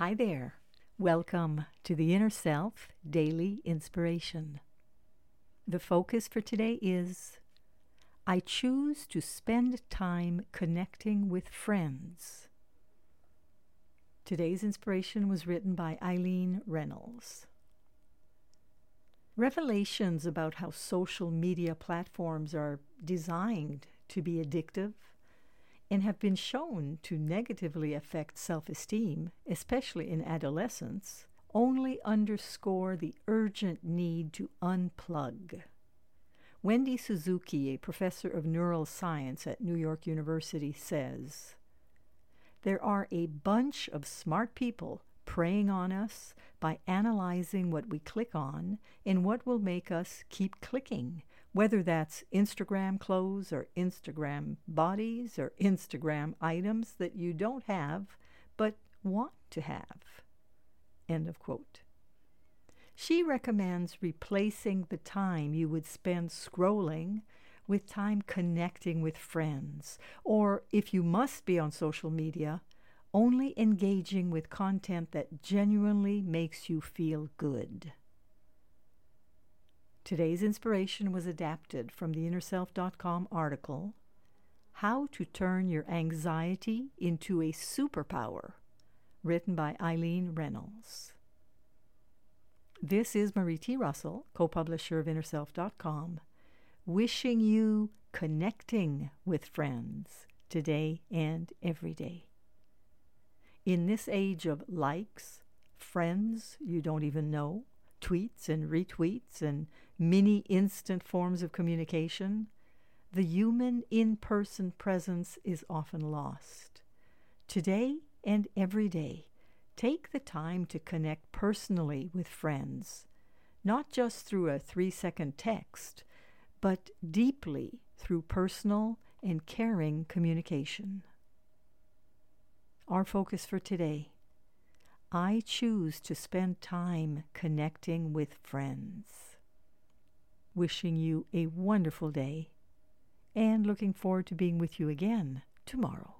Hi there. Welcome to the Inner Self Daily Inspiration. The focus for today is I choose to spend time connecting with friends. Today's inspiration was written by Eileen Reynolds. Revelations about how social media platforms are designed to be addictive and have been shown to negatively affect self esteem, especially in adolescence, only underscore the urgent need to unplug. Wendy Suzuki, a professor of neural science at New York University, says There are a bunch of smart people preying on us by analyzing what we click on and what will make us keep clicking, whether that's Instagram clothes or Instagram bodies or Instagram items that you don't have but want to have. End of quote. She recommends replacing the time you would spend scrolling with time connecting with friends, or if you must be on social media, only engaging with content that genuinely makes you feel good. Today's inspiration was adapted from the InnerSelf.com article How to Turn Your Anxiety into a Superpower, written by Eileen Reynolds. This is Marie T. Russell, co publisher of InnerSelf.com, wishing you connecting with friends today and every day. In this age of likes, friends you don't even know, tweets and retweets, and many instant forms of communication, the human in person presence is often lost. Today and every day, take the time to connect personally with friends, not just through a three second text, but deeply through personal and caring communication. Our focus for today I choose to spend time connecting with friends. Wishing you a wonderful day and looking forward to being with you again tomorrow.